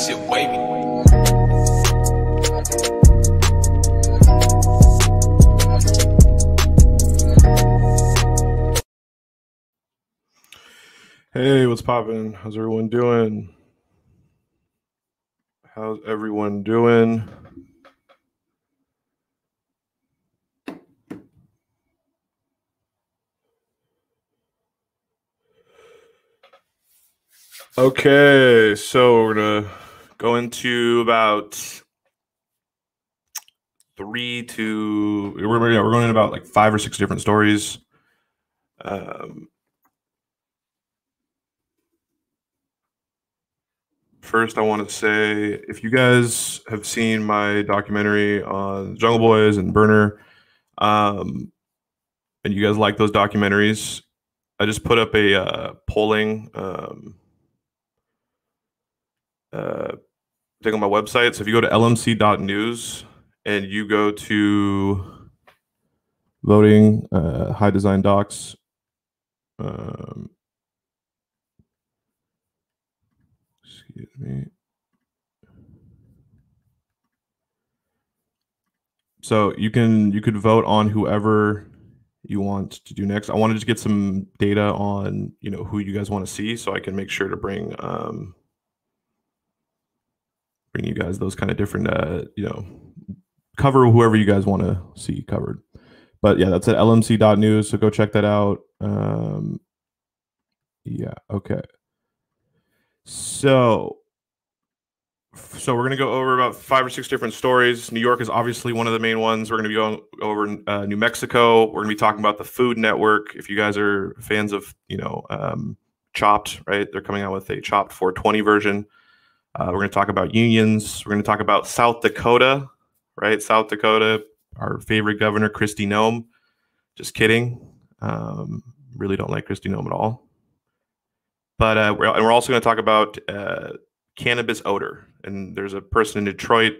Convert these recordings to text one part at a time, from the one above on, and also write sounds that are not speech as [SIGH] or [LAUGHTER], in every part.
shit wavy. Hey, what's poppin'? How's everyone doing? How's everyone doing? Okay, so we're gonna go into about three to we're, yeah, we're going in about like five or six different stories. Um, first, I want to say if you guys have seen my documentary on Jungle Boys and Berner, um, and you guys like those documentaries, I just put up a uh, polling um, uh, thing on my website. So if you go to lmc.news and you go to voting, uh, high design docs, um, excuse me. So you can you could vote on whoever you want to do next. I wanted to get some data on you know who you guys want to see, so I can make sure to bring um, bring you guys those kind of different uh, you know cover whoever you guys want to see covered. But yeah, that's at lmc.news. So go check that out. Um, yeah. Okay. So so we're going to go over about five or six different stories. New York is obviously one of the main ones. We're going to be going over uh, New Mexico. We're going to be talking about the Food Network. If you guys are fans of, you know, um, Chopped, right? They're coming out with a Chopped 420 version. Uh, we're going to talk about unions. We're going to talk about South Dakota, right? South Dakota, our favorite governor, Kristi Noem. Just kidding. Um, really don't like Kristi Noem at all. But uh, we're, and we're also going to talk about uh, cannabis odor. And there's a person in Detroit.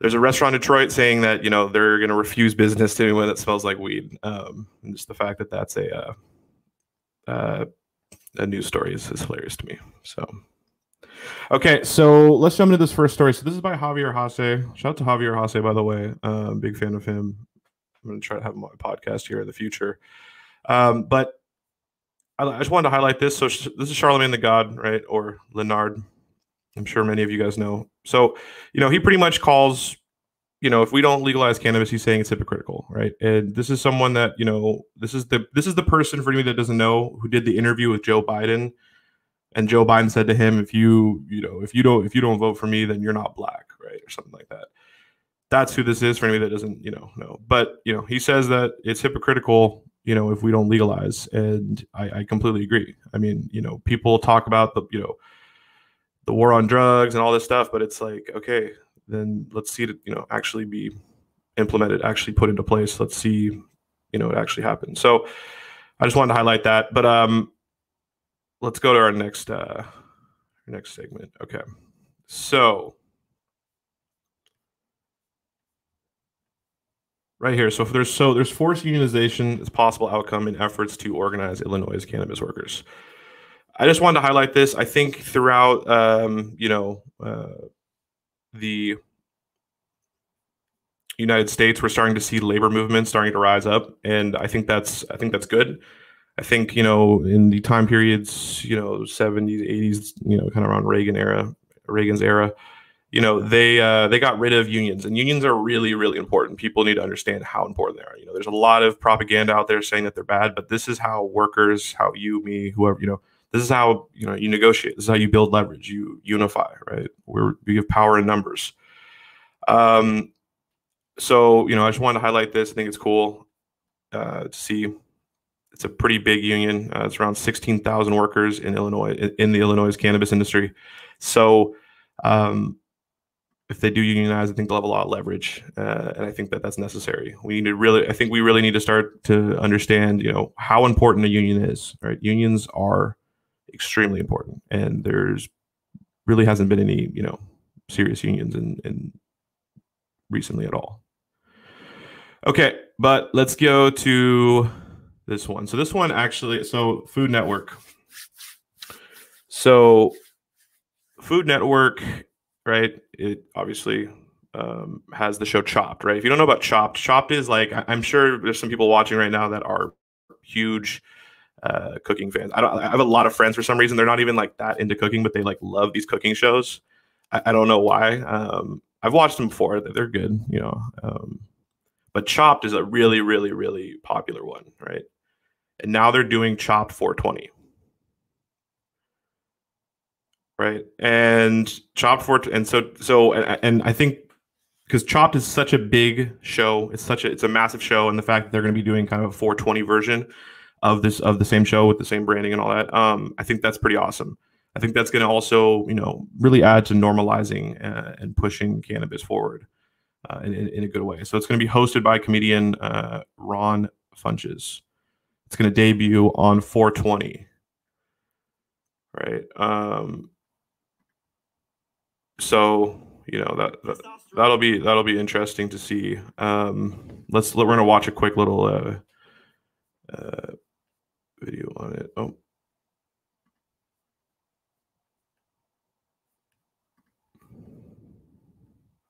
There's a restaurant in Detroit saying that you know they're going to refuse business to anyone that smells like weed. Um, and just the fact that that's a uh, uh, a news story is, is hilarious to me. So, okay, so let's jump into this first story. So this is by Javier Hasse. Shout out to Javier Hasse, by the way. Uh, big fan of him. I'm going to try to have him on my podcast here in the future. Um, but I, I just wanted to highlight this. So sh- this is Charlemagne the God, right, or Lenard. I'm sure many of you guys know. So, you know, he pretty much calls, you know, if we don't legalize cannabis, he's saying it's hypocritical, right? And this is someone that, you know, this is the this is the person for me that doesn't know who did the interview with Joe Biden. And Joe Biden said to him, if you, you know, if you don't if you don't vote for me, then you're not black, right? Or something like that. That's who this is for anybody that doesn't, you know, know. But, you know, he says that it's hypocritical you know, if we don't legalize. And I, I, completely agree. I mean, you know, people talk about the, you know, the war on drugs and all this stuff, but it's like, okay, then let's see it, you know, actually be implemented, actually put into place. Let's see, you know, it actually happens. So I just wanted to highlight that. But um let's go to our next uh next segment. Okay. So right here. So there's so there's forced unionization as possible outcome in efforts to organize Illinois cannabis workers. I just wanted to highlight this. I think throughout, um, you know, uh, the United States, we're starting to see labor movements starting to rise up, and I think that's I think that's good. I think you know in the time periods, you know, 70s, 80s, you know, kind of around Reagan era, Reagan's era, you know they uh, they got rid of unions and unions are really really important. People need to understand how important they are. You know there's a lot of propaganda out there saying that they're bad but this is how workers how you me whoever you know this is how you know you negotiate. This is how you build leverage. You unify right? We have power in numbers. Um so you know i just wanted to highlight this. I think it's cool uh, to see it's a pretty big union uh, it's around 16000 workers in illinois in, the illinois cannabis industry so um, if they do unionize, I think they'll have a lot of leverage, uh, and I think that that's necessary. We need to really, I think we really need to start to understand, you know, how important a union is. Right, unions are extremely important, and there's really hasn't been any, you know, serious unions in, in recently at all. Okay, but let's go to this one. So this one actually, so Food Network. So Food Network, right? It obviously um, has the show Chopped, right? If you don't know about Chopped, Chopped is like I'm sure there's some people watching right now that are huge uh, cooking fans. I. I have a lot of friends for some reason they're not even like that into cooking, but they like love these cooking shows. I, I don't know why. Um, I've watched them before; they're good, you know. Um, but Chopped is a really, really, really popular one, right? And now they're doing Chopped 420 right? And Chopped for and so so and, and I think because Chopped is such a big show, it's such a it's a massive show, and the fact that they're going to be doing kind of a 420 version of this of the same show with the same branding and all that, um, I think that's pretty awesome. I think that's going to also you know really add to normalizing uh, and pushing cannabis forward uh, in, in, a good way. So it's going to be hosted by comedian uh, Ron Funches. It's going to debut on 420 right? Um, so you know that, that that'll be that'll be interesting to see. Um, let's we're gonna watch a quick little uh, uh, video on it. Oh.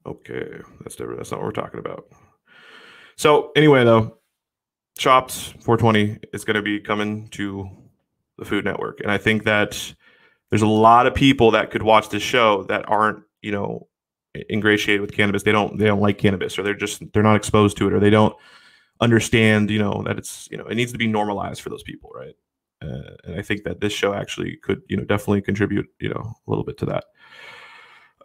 Okay, that's different. That's not what we're talking about. So anyway, though, Chopped 420 is going to be coming to the Food Network, and I think that there's a lot of people that could watch this show that aren't you know ingratiated with cannabis. They don't they don't like cannabis or they're just they're not exposed to it or they don't understand you know that it's you know it needs to be normalized for those people right? Uh, and i think that this show actually could you know definitely contribute you know a little bit to that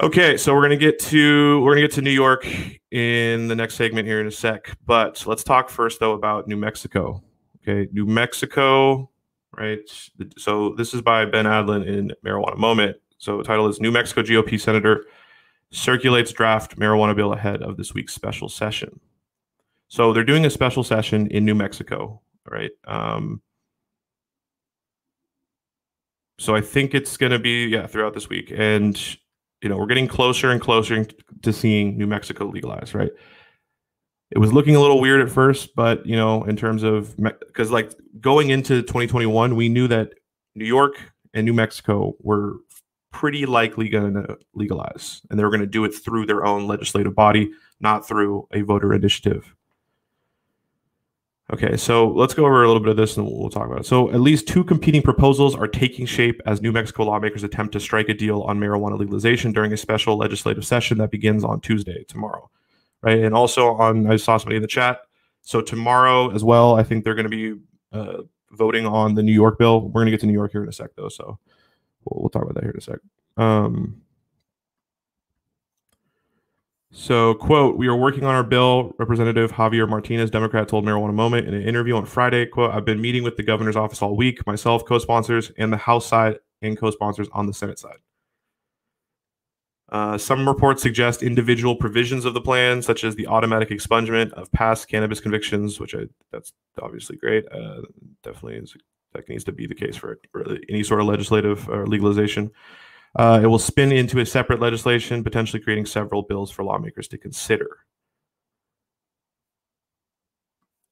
okay so we're gonna get to we're gonna get to new york in the next segment here in a sec but let's talk first though about new mexico okay new mexico right? So this is by Ben Adlin in Marijuana Moment. So the title is New Mexico GOP Senator circulates draft marijuana bill ahead of this week's special session. So they're doing a special session in New Mexico, right? Um, so I think it's going to be yeah throughout this week, and you know we're getting closer and closer to seeing New Mexico legalized, right? it was looking a little weird at first, but you know, in terms of because like going into 2021, we knew that New York and New Mexico were pretty likely going to legalize, and they were going to do it through their own legislative body, not through a voter initiative. Okay, so let's go over a little bit of this and we'll talk about it. So, at least two competing proposals are taking shape as New Mexico lawmakers attempt to strike a deal on marijuana legalization during a special legislative session that begins on Tuesday, tomorrow right? And also on, I saw somebody in the chat. So tomorrow as well, I think they're going to be uh, voting on the New York bill. We're going to get to New York here in a sec, though. So we'll, we'll talk about that here in a sec. Um, so, quote, we are working on our bill. Representative Javier Martinez, Democrat, told Marijuana Moment in an interview on Friday, quote, I've been meeting with the governor's office all week, myself, co sponsors, and the House side and co sponsors on the Senate side. Uh, some reports suggest individual provisions of the plan, such as the automatic expungement of past cannabis convictions, which I that's obviously great. Uh, definitely is, that needs to be the case for, any sort of legislative or legalization. Uh, it will spin into a separate legislation, potentially creating several bills for lawmakers to consider.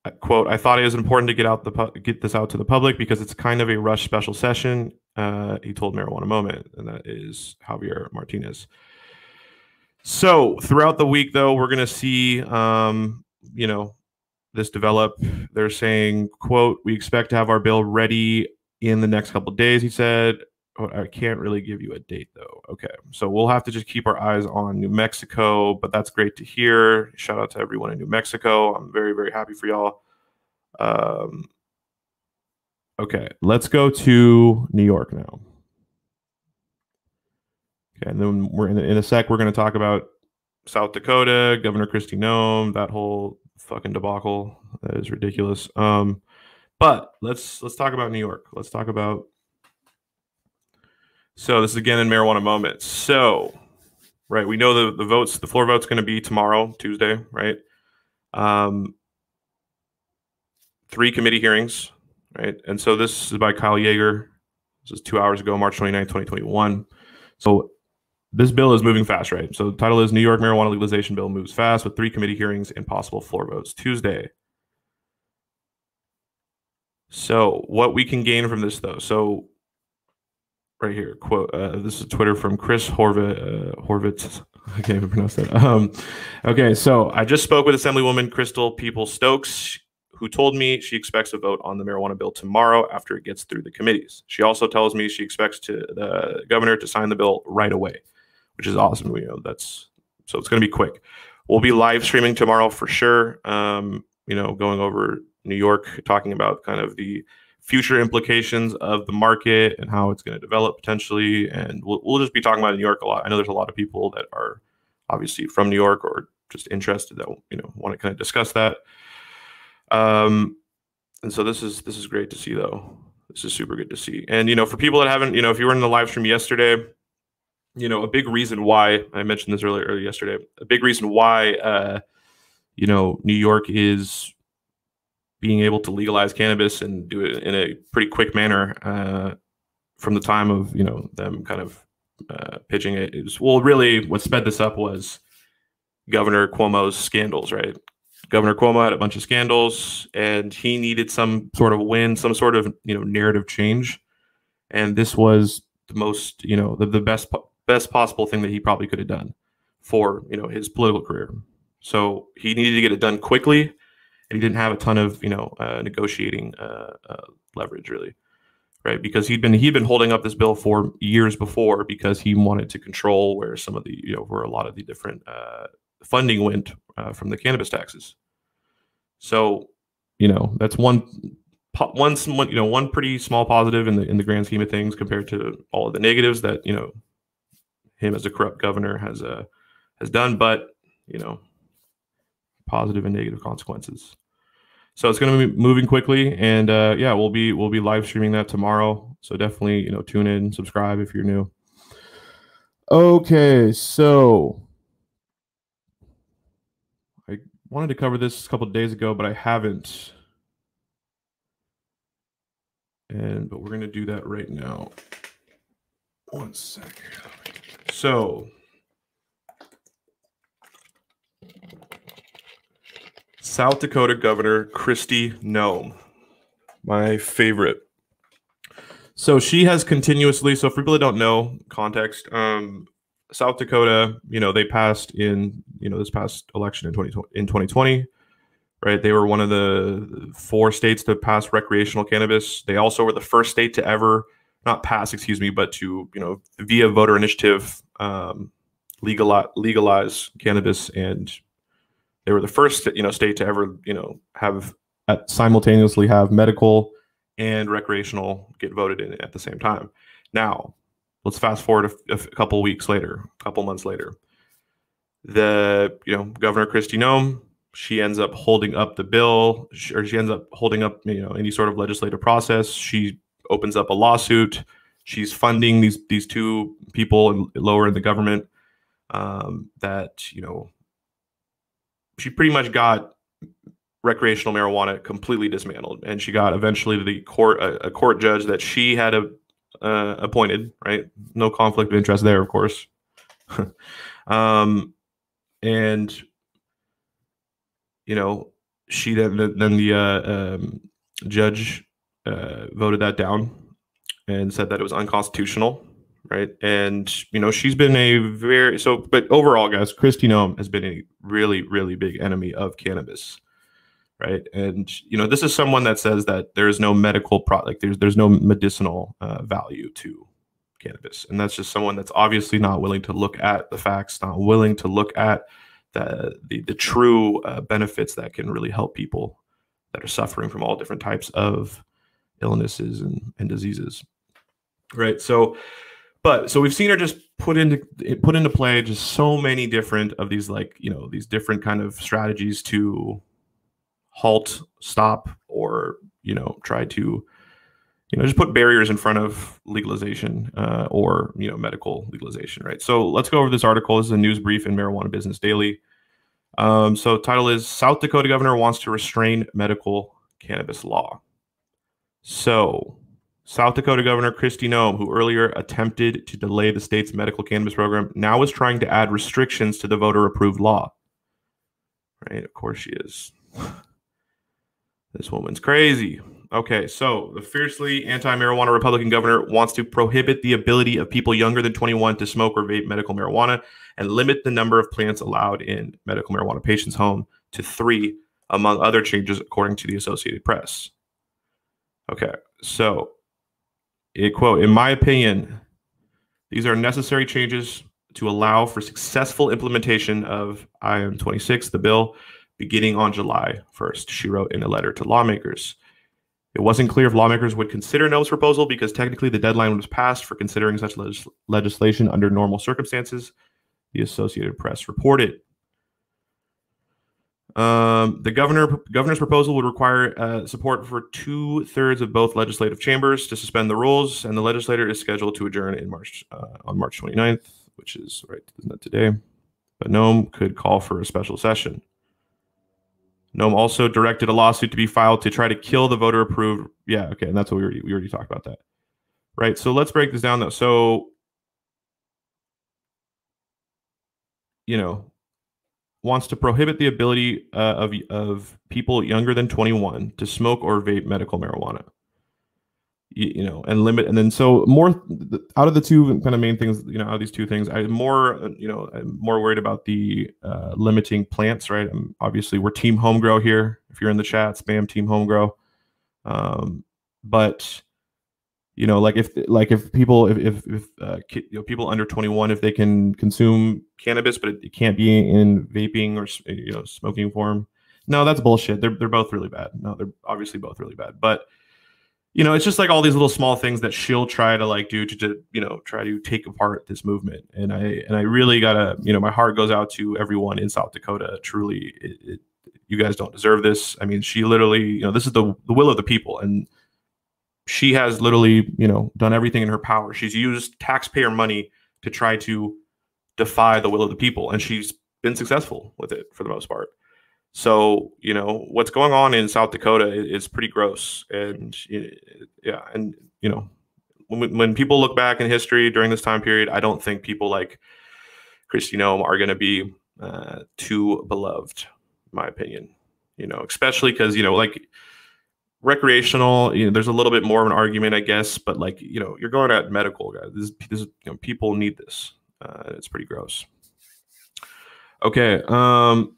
Uh, quote, I thought it was important to get out the get this out to the public because it's kind of a rush special session. Uh, he told Marijuana Moment, and that is Javier Martinez. So throughout the week, though, we're going to see, um, you know, this develop. They're saying, "quote We expect to have our bill ready in the next couple days." He said. Oh, I can't really give you a date though. Okay, so we'll have to just keep our eyes on New Mexico, but that's great to hear. Shout out to everyone in New Mexico. I'm very very happy for y'all. Um, okay, let's go to New York now. Okay, and then we're in, in a sec. We're going to talk about South Dakota, Governor Kristi Noem, that whole fucking debacle. That is ridiculous. Um, but let's let's talk about New York. Let's talk about. So this is again in marijuana moments. So, right, we know the the votes, the floor vote's going to be tomorrow, Tuesday, right? Um, three committee hearings, right? And so this is by Kyle Jaeger. This is two hours ago, March 29, 2021. So this bill is moving fast, right? So the title is New York Marijuana Legalization Bill Moves Fast with three committee hearings and possible floor votes Tuesday. So what we can gain from this though. So right here. Quote. Uh, this is Twitter from Chris Horvitz. Uh, Horvitz. I can't even pronounce that. Um, okay, so I just spoke with Assemblywoman Crystal Peoples-Stokes, who told me she expects a vote on the marijuana bill tomorrow after it gets through the committees. She also tells me she expects to the governor to sign the bill right away, which is awesome. You know, that's so it's going to be quick. We'll be live streaming tomorrow for sure. Um, you know, going over New York, talking about kind of the future implications of the market and how it's going to develop potentially. And we'll, we'll just be talking about New York a lot. I know there's a lot of people that are obviously from New York or just interested that you know want to kind of discuss that. Um, and so this is this is great to see though. This is super good to see. And you know, for people that haven't, you know, if you were in the live stream yesterday, you know, a big reason why I mentioned this earlier, earlier yesterday, a big reason why uh, you know New York is being able to legalize cannabis and do it in a pretty quick manner uh, from the time of you know them kind of uh, pitching it is well really what sped this up was governor cuomo's scandals right? Governor cuomo had a bunch of scandals and he needed some sort of win some sort of you know narrative change. And this was the most you know the, the best best possible thing that he probably could have done for you know his political career. So he needed to get it done quickly and he didn't have a ton of you know uh, negotiating uh, uh, leverage really, right? Because he'd been he'd been holding up this bill for years before because he wanted to control where some of the you know where a lot of the different uh, funding went uh, from the cannabis taxes. So you know that's one one you know one pretty small positive in the in the grand scheme of things compared to all of the negatives that you know him as a corrupt governor has uh has done but you know positive and negative consequences so it's going to be moving quickly, and uh, yeah, we'll be we'll be live streaming that tomorrow. So definitely, you know, tune in, subscribe if you're new. Okay, so I wanted to cover this a couple days ago, but I haven't. And but we're going to do that right now. One sec. So South Dakota Governor Kristi Noem, my favorite. So she has continuously. So for people that don't know context, um, South Dakota, you know, they passed in you know this past election in 2020 in 2020, right? They were one of the four states to pass recreational cannabis. They also were the first state to ever not pass, excuse me, but to you know via voter initiative um, legalize legalize cannabis and they were the first, you know, state to ever, you know, have at simultaneously have medical and recreational get voted in at the same time. Now, let's fast forward a, a couple weeks later, a couple months later. The you know Governor Kristi Noem, she ends up holding up the bill, or she ends up holding up you know any sort of legislative process. She opens up a lawsuit. She's funding these these two people lower in the government um, that you know she pretty much got recreational marijuana completely dismantled, and she got eventually the court a, a court judge that she had a, uh, appointed. Right, no conflict of interest there, of course. [LAUGHS] um, and you know, she then then the uh, um, judge uh, voted that down and said that it was unconstitutional right? And you know, she's been a very so. But overall, guys, Kristi Noem has been a really, really big enemy of cannabis, right? And you know, this is someone that says that there is no medical product, like there's there's no medicinal uh, value to cannabis, and that's just someone that's obviously not willing to look at the facts, not willing to look at the the, the true uh, benefits that can really help people that are suffering from all different types of illnesses and, and diseases right so but so we've seen her just put into put into play just so many different of these like you know these different kind of strategies to halt stop or you know try to you know just put barriers in front of legalization uh, or you know medical legalization right? So let's go over this article. This is a news brief in marijuana business daily. Um, so title is south dakota governor wants to restrain medical cannabis law. So South Dakota Governor Kristi Noem, who earlier attempted to delay the state's medical cannabis program, now is trying to add restrictions to the voter approved law. Right? Of course she is. this woman's crazy. Okay, so the fiercely anti-marijuana Republican governor wants to prohibit the ability of people younger than 21 to smoke or vape medical marijuana and limit the number of plants allowed in medical marijuana patients' home to three, among other changes, according to the Associated Press. Okay, so it quote, in my opinion, these are necessary changes to allow for successful implementation of IM 26, the bill, beginning on July 1st, she wrote in a letter to lawmakers. It wasn't clear if lawmakers would consider Noem's proposal because technically the deadline was passed for considering such legis- legislation under normal circumstances, the Associated Press reported. Um, the governor governor's proposal would require uh, support for two thirds of both legislative chambers to suspend the rules, and the legislature is scheduled to adjourn in March uh, on March 29th, which is right not today. But Noem could call for a special session. Noem also directed a lawsuit to be filed to try to kill the voter approved. Yeah, okay, and that's what we already we already talked about that. Right. So let's break this down though. So you know, wants to prohibit the ability uh, of of people younger than 21 to smoke or vape medical marijuana. You, you, know, and limit, and then so more out of the two kind of main things, you know, out of these two things, I'm more, you know, I'm more worried about the uh, limiting plants, right? I'm, obviously, we're team home grow here. If you're in the chat, spam team home grow. Um, but you know like if like if people if if, if uh, you know people under 21 if they can consume cannabis but it, it, can't be in vaping or you know smoking form no that's bullshit. They're, they're both really bad. No they're obviously both really bad. But you know it's just like all these little small things that she'll try to like do to, to you know try to take apart this movement. And i and i really gotta you know my heart goes out to everyone in south dakota. Truly it, it, you guys don't deserve this. I mean she literally you know this is the the will of the people. And she has literally, you know, done everything in her power. She's used taxpayer money to try to defy the will of the people, and she's been successful with it for the most part. So, you know, what's going on in South Dakota is pretty gross. And yeah, and, you know, when, when people look back in history during this time period, I don't think people like Kristi Noem are going to be uh, too beloved, my opinion. You know, especially because, you know, like, recreational you know there's a little bit more of an argument i guess but like you know you're going at medical guys. This, this you know people need this. Uh, it's pretty gross. Okay um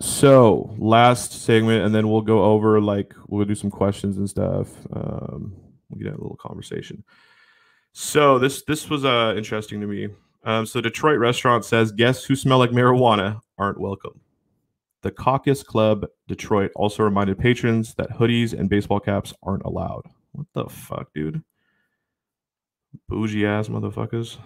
so last segment and then we'll go over like we'll do some questions and stuff. Um we'll get a little conversation. So this this was uh interesting to me. Um so detroit restaurant says guests who smell like marijuana aren't welcome the Caucus Club Detroit also reminded patrons that hoodies and baseball caps aren't allowed. What the fuck, dude? Bougie ass motherfuckers.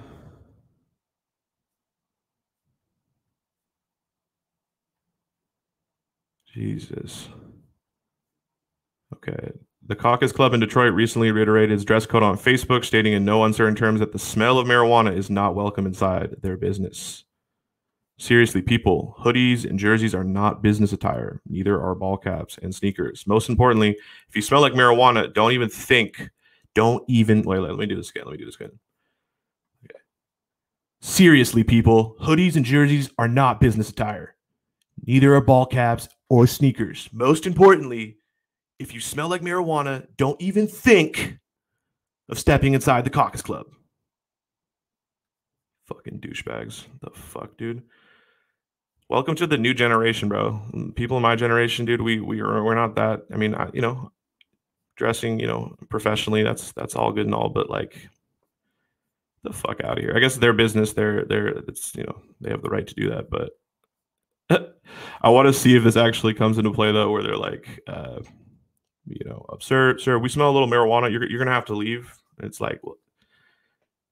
Jesus. Okay. The Caucus Club in Detroit recently reiterated its dress code on Facebook, stating in no uncertain terms that the smell of marijuana is not welcome inside their business. Seriously, people, hoodies and jerseys are not business attire. Neither are ball caps and sneakers. Most importantly, if you smell like marijuana, don't even think. Don't even wait, wait let me do this again. Let me do this again. Okay. Seriously, people, hoodies and jerseys are not business attire. Neither are ball caps or sneakers. Most importantly, if you smell like marijuana, don't even think of stepping inside the caucus club. Fucking douchebags. The fuck, dude welcome to the new generation, bro. People in my generation, dude, we we are we're not that. I mean, I, you know, dressing, you know, professionally, that's that's all good and all, but like the fuck out of here. I guess their business, they're they're it's you know, they have the right to do that, but [LAUGHS] I want to see if this actually comes into play though, where they're like, uh, you know, sir, sir, we smell a little marijuana. You're you're gonna have to leave. it's like,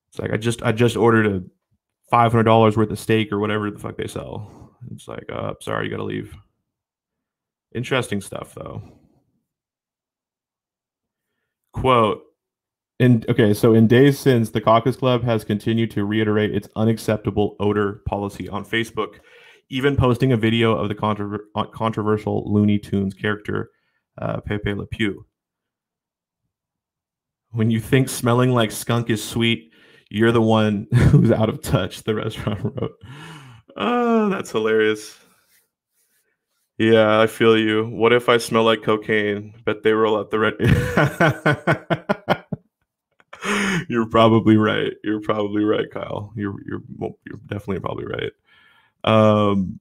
it's like I just I just ordered a five hundred dollars worth of steak or whatever the fuck they sell. It's like, uh, sorry, you got to leave. Interesting stuff, though. Quote, in okay, so in days since the Caucus Club has continued to reiterate its unacceptable odor policy on Facebook, even posting a video of the controver- uh, controversial Looney Tunes character uh, Pepe Le Pew. When you think smelling like skunk is sweet, you're the one [LAUGHS] who's out of touch. The restaurant [LAUGHS] wrote. Oh, that's hilarious. Yeah, I feel you. What if I smell like cocaine? Bet they roll out the red. [LAUGHS] you're probably right. You're probably right, Kyle. You're you're you're definitely probably right. Um.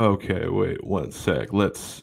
Okay, wait one sec. Let's